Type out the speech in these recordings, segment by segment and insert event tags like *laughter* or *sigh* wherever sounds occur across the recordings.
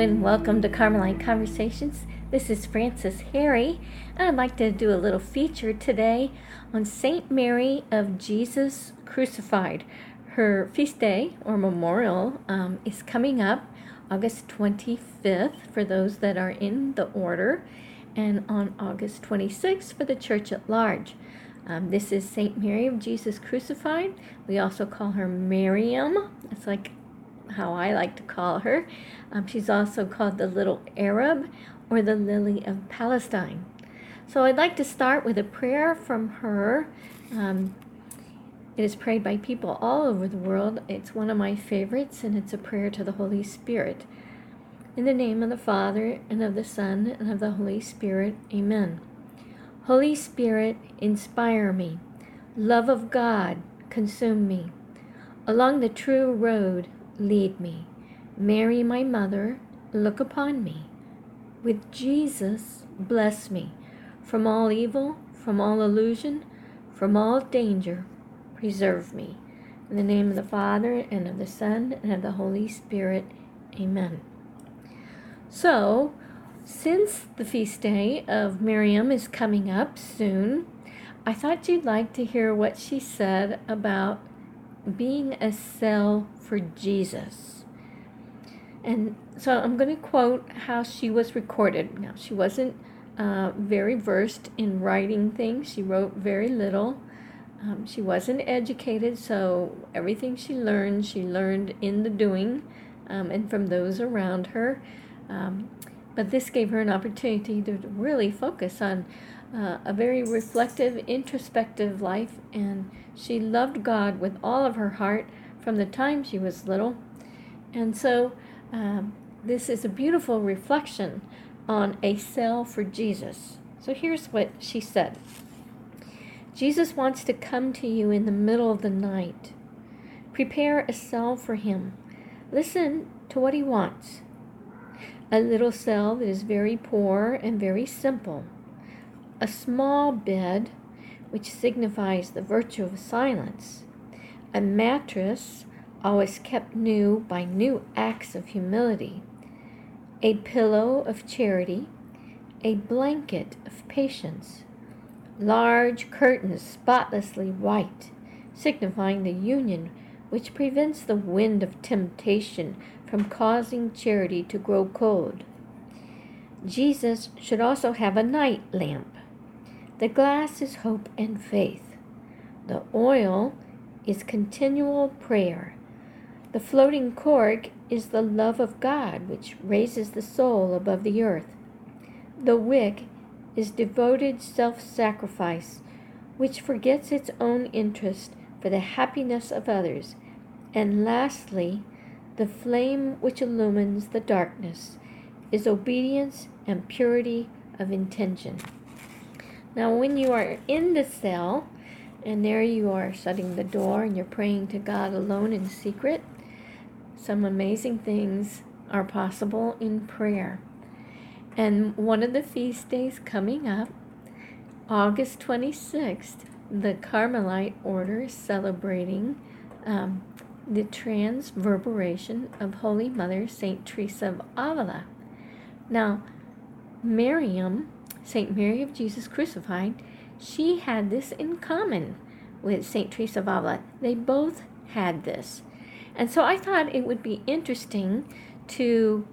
and welcome to Carmelite Conversations. This is Frances Harry, and I'd like to do a little feature today on Saint Mary of Jesus Crucified. Her feast day or memorial um, is coming up August 25th for those that are in the order, and on August 26th for the church at large. Um, this is Saint Mary of Jesus Crucified. We also call her Mariam. It's like how I like to call her. Um, she's also called the Little Arab or the Lily of Palestine. So I'd like to start with a prayer from her. Um, it is prayed by people all over the world. It's one of my favorites, and it's a prayer to the Holy Spirit. In the name of the Father, and of the Son, and of the Holy Spirit, amen. Holy Spirit, inspire me. Love of God, consume me. Along the true road, lead me. Mary, my mother, look upon me. With Jesus, bless me. From all evil, from all illusion, from all danger, preserve me. In the name of the Father, and of the Son, and of the Holy Spirit. Amen. So, since the feast day of Mariam is coming up soon, I thought you'd like to hear what she said about being a cell for Jesus. And so I'm going to quote how she was recorded. Now, she wasn't uh, very versed in writing things, she wrote very little. Um, she wasn't educated, so everything she learned, she learned in the doing um, and from those around her. Um, but this gave her an opportunity to really focus on uh, a very reflective, introspective life, and she loved God with all of her heart from the time she was little. And so, um, this is a beautiful reflection on a cell for Jesus. So, here's what she said Jesus wants to come to you in the middle of the night. Prepare a cell for him. Listen to what he wants. A little cell that is very poor and very simple a small bed, which signifies the virtue of silence, a mattress, always kept new by new acts of humility, a pillow of charity, a blanket of patience, large curtains spotlessly white, signifying the union which prevents the wind of temptation from causing charity to grow cold. Jesus should also have a night lamp the glass is hope and faith. The oil is continual prayer. The floating cork is the love of God, which raises the soul above the earth. The wick is devoted self sacrifice, which forgets its own interest for the happiness of others. And lastly, the flame which illumines the darkness is obedience and purity of intention. Now, when you are in the cell, and there you are shutting the door and you're praying to God alone in secret, some amazing things are possible in prayer. And one of the feast days coming up, August 26th, the Carmelite order is celebrating um, the transverberation of Holy Mother St. Teresa of Avila. Now, Mariam St. Mary of Jesus crucified, she had this in common with St. Teresa of Avila. They both had this. And so I thought it would be interesting to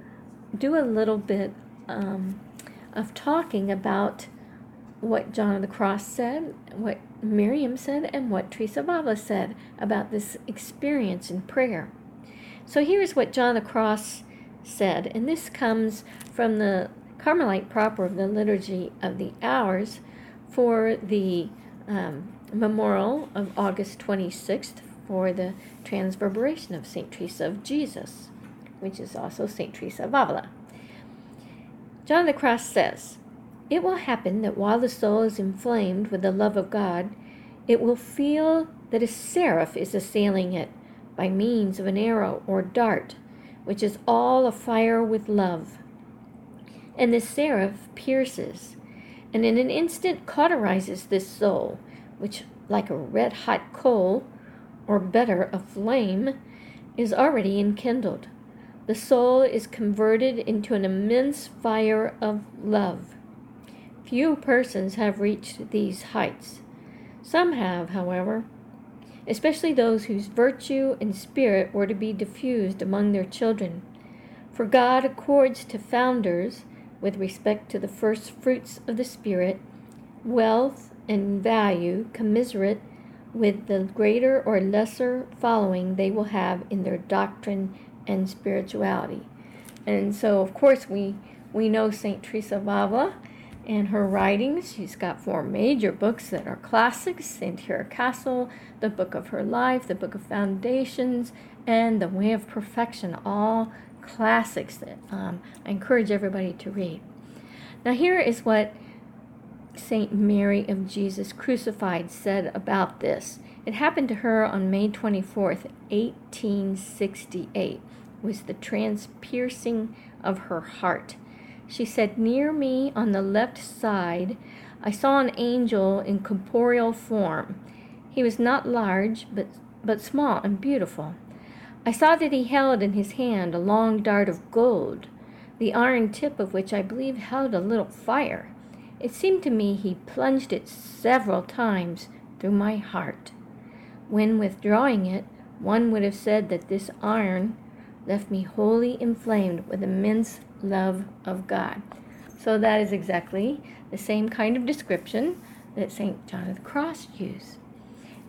do a little bit um, of talking about what John of the Cross said, what Mariam said, and what Teresa of Avila said about this experience in prayer. So here's what John of the Cross said, and this comes from the Carmelite proper of the Liturgy of the Hours for the um, memorial of August 26th for the transverberation of St. Teresa of Jesus, which is also St. Teresa of Avila. John the Cross says, It will happen that while the soul is inflamed with the love of God, it will feel that a seraph is assailing it by means of an arrow or dart, which is all afire with love and the seraph pierces, and in an instant cauterizes this soul, which, like a red hot coal, or better, a flame, is already enkindled. the soul is converted into an immense fire of love. Few persons have reached these heights. Some have, however, especially those whose virtue and spirit were to be diffused among their children. For God accords to founders, with respect to the first fruits of the Spirit, wealth and value commiserate with the greater or lesser following they will have in their doctrine and spirituality. And so, of course, we, we know St. Teresa of Avila and her writings. She's got four major books that are classics Interior Castle, The Book of Her Life, The Book of Foundations, and The Way of Perfection, all classics that um, I encourage everybody to read. Now, here is what St. Mary of Jesus Crucified said about this. It happened to her on May 24th, 1868, was the transpiercing of her heart. She said, Near me on the left side, I saw an angel in corporeal form. He was not large, but, but small and beautiful. I saw that he held in his hand a long dart of gold, the iron tip of which I believe held a little fire. It seemed to me he plunged it several times through my heart. When withdrawing it, one would have said that this iron left me wholly inflamed with immense love of God. So that is exactly the same kind of description that St. John of the Cross used.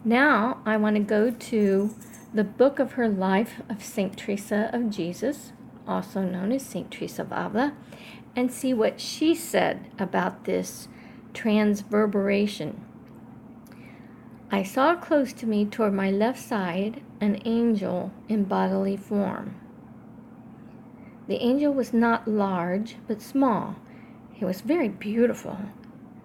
Now I want to go to the book of her life of St. Teresa of Jesus, also known as St. Teresa of Avila, and see what she said about this transverberation. I saw close to me toward my left side an angel in bodily form. The angel was not large, but small. He was very beautiful,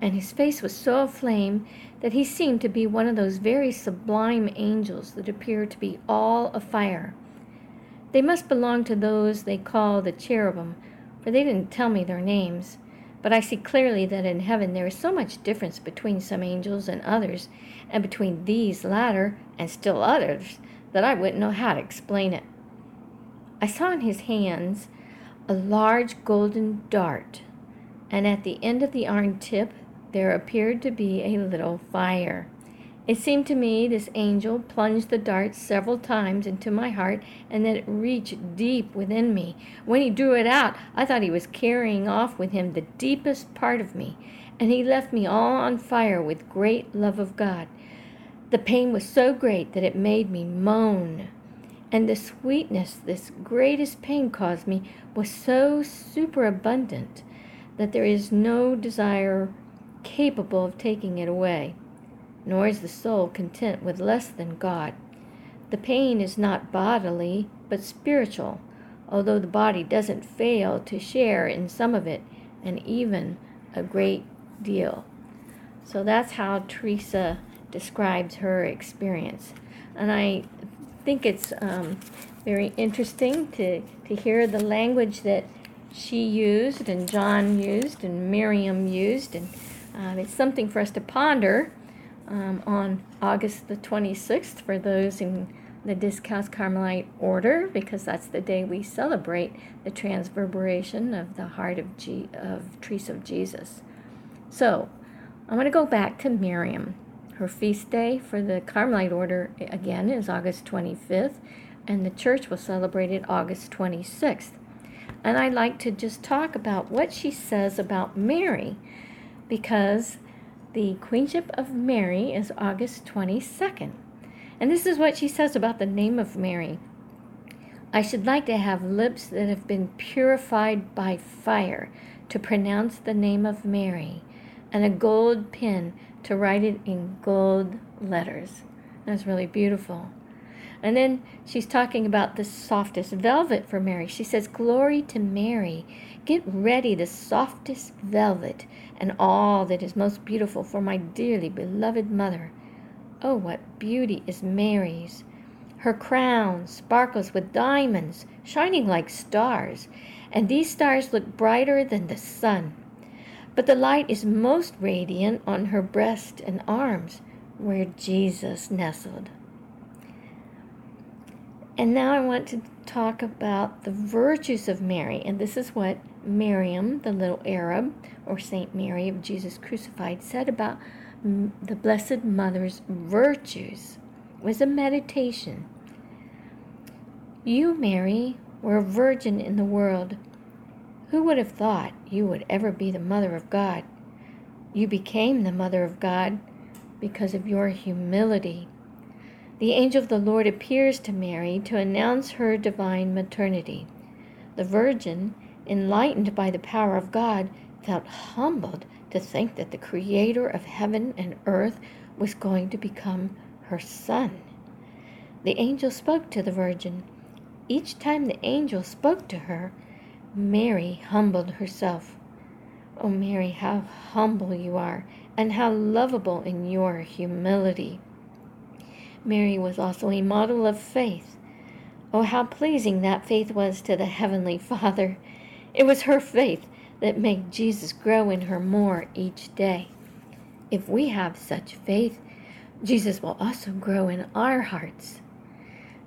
and his face was so aflame that he seemed to be one of those very sublime angels that appear to be all afire. They must belong to those they call the cherubim, for they didn't tell me their names. But I see clearly that in heaven there is so much difference between some angels and others, and between these latter and still others, that I wouldn't know how to explain it. I saw in his hands a large golden dart, and at the end of the iron tip there appeared to be a little fire. It seemed to me this angel plunged the dart several times into my heart and that it reached deep within me. When he drew it out, I thought he was carrying off with him the deepest part of me, and he left me all on fire with great love of God. The pain was so great that it made me moan and the sweetness this greatest pain caused me was so superabundant that there is no desire capable of taking it away, nor is the soul content with less than God. The pain is not bodily, but spiritual, although the body doesn't fail to share in some of it, and even a great deal. So that's how Teresa describes her experience. And I think it's um, very interesting to, to hear the language that she used and John used and Mariam used. And um, it's something for us to ponder um, on August the 26th for those in the Discalced Carmelite order because that's the day we celebrate the transverberation of the heart of, G- of Teresa of Jesus. So I'm going to go back to Mariam. Her feast day for the Carmelite order, again, is August 25th, and the church will celebrate it August 26th. And I'd like to just talk about what she says about Mary, because the Queenship of Mary is August 22nd. And this is what she says about the name of Mary. I should like to have lips that have been purified by fire to pronounce the name of Mary, and a gold pen to write it in gold letters. That's really beautiful. And then she's talking about the softest velvet for Mary. She says, Glory to Mary. Get ready the softest velvet and all that is most beautiful for my dearly beloved mother. Oh, what beauty is Mary's! Her crown sparkles with diamonds, shining like stars, and these stars look brighter than the sun. But the light is most radiant on her breast and arms, where Jesus nestled. And now I want to talk about the virtues of Mary. And this is what Mariam, the little Arab, or Saint Mary of Jesus crucified, said about the Blessed Mother's virtues. It was a meditation. You, Mary, were a virgin in the world. Who would have thought you would ever be the mother of God? You became the mother of God because of your humility. The angel of the Lord appears to Mary to announce her divine maternity. The virgin, enlightened by the power of God, felt humbled to think that the creator of heaven and earth was going to become her son. The angel spoke to the virgin. Each time the angel spoke to her, Mary humbled herself. Oh, Mary, how humble you are, and how lovable in your humility. Mary was also a model of faith. Oh, how pleasing that faith was to the Heavenly *laughs* Father. It was her faith that made Jesus grow in her more each day. If we have such faith, Jesus will also grow in our hearts.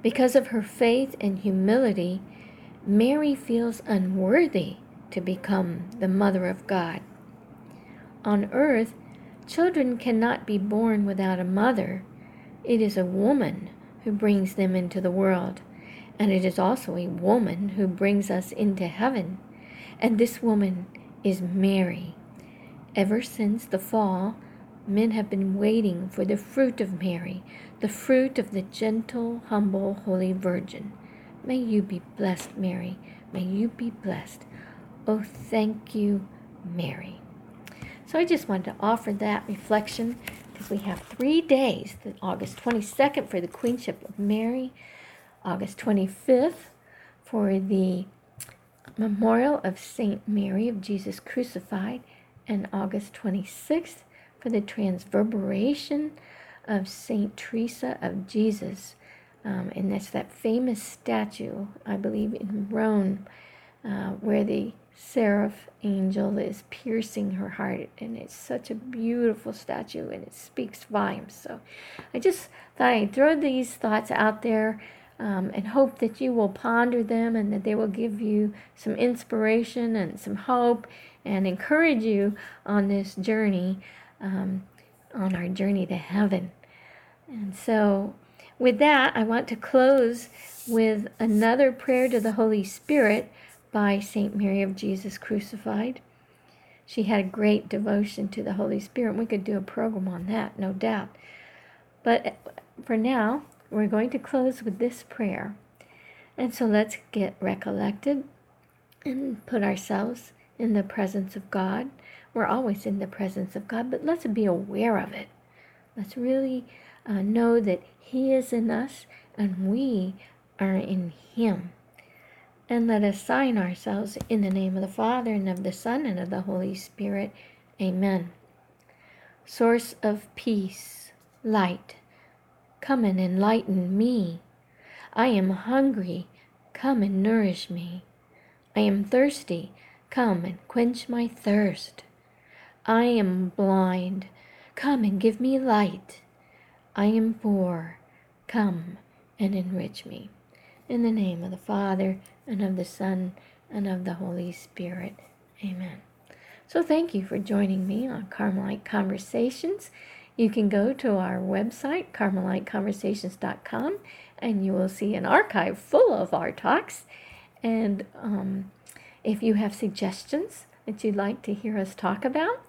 Because of her faith and humility, Mary feels unworthy to become the mother of God. On earth, children cannot be born without a mother. It is a woman who brings them into the world, and it is also a woman who brings us into heaven. And this woman is Mary. Ever since the fall, men have been waiting for the fruit of Mary, the fruit of the gentle, humble, holy Virgin. May you be blessed, Mary. May you be blessed. Oh, thank you, Mary. So I just wanted to offer that reflection because we have three days August 22nd for the Queenship of Mary, August 25th for the memorial of Saint Mary of Jesus crucified, and August 26th for the transverberation of Saint Teresa of Jesus. Um, and that's that famous statue, I believe, in Rome, uh, where the seraph angel is piercing her heart. And it's such a beautiful statue and it speaks volumes. So I just thought I'd throw these thoughts out there um, and hope that you will ponder them and that they will give you some inspiration and some hope and encourage you on this journey, um, on our journey to heaven. And so, with that, I want to close with another prayer to the Holy Spirit by St. Mary of Jesus Crucified. She had a great devotion to the Holy Spirit. We could do a program on that, no doubt. But for now, we're going to close with this prayer. And so let's get recollected and put ourselves in the presence of God. We're always in the presence of God, but let's be aware of it. Let's really uh, know that He is in us and we are in Him. And let us sign ourselves in the name of the Father, and of the Son, and of the Holy Spirit. Amen. Source of peace, light, come and enlighten me. I am hungry, come and nourish me. I am thirsty, come and quench my thirst. I am blind, come and give me light. I am poor. Come and enrich me. In the name of the Father, and of the Son, and of the Holy Spirit. Amen. So thank you for joining me on Carmelite Conversations. You can go to our website, carmeliteconversations.com, and you will see an archive full of our talks. And um, if you have suggestions that you'd like to hear us talk about,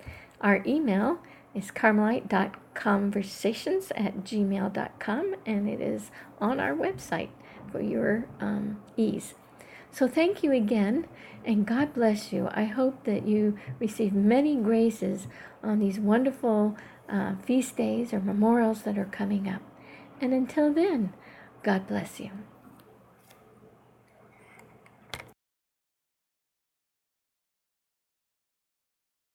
our email is carmelite.conversations at gmail.com and it is on our website for your um, ease. So thank you again and God bless you. I hope that you receive many graces on these wonderful uh, feast days or memorials that are coming up. And until then, God bless you.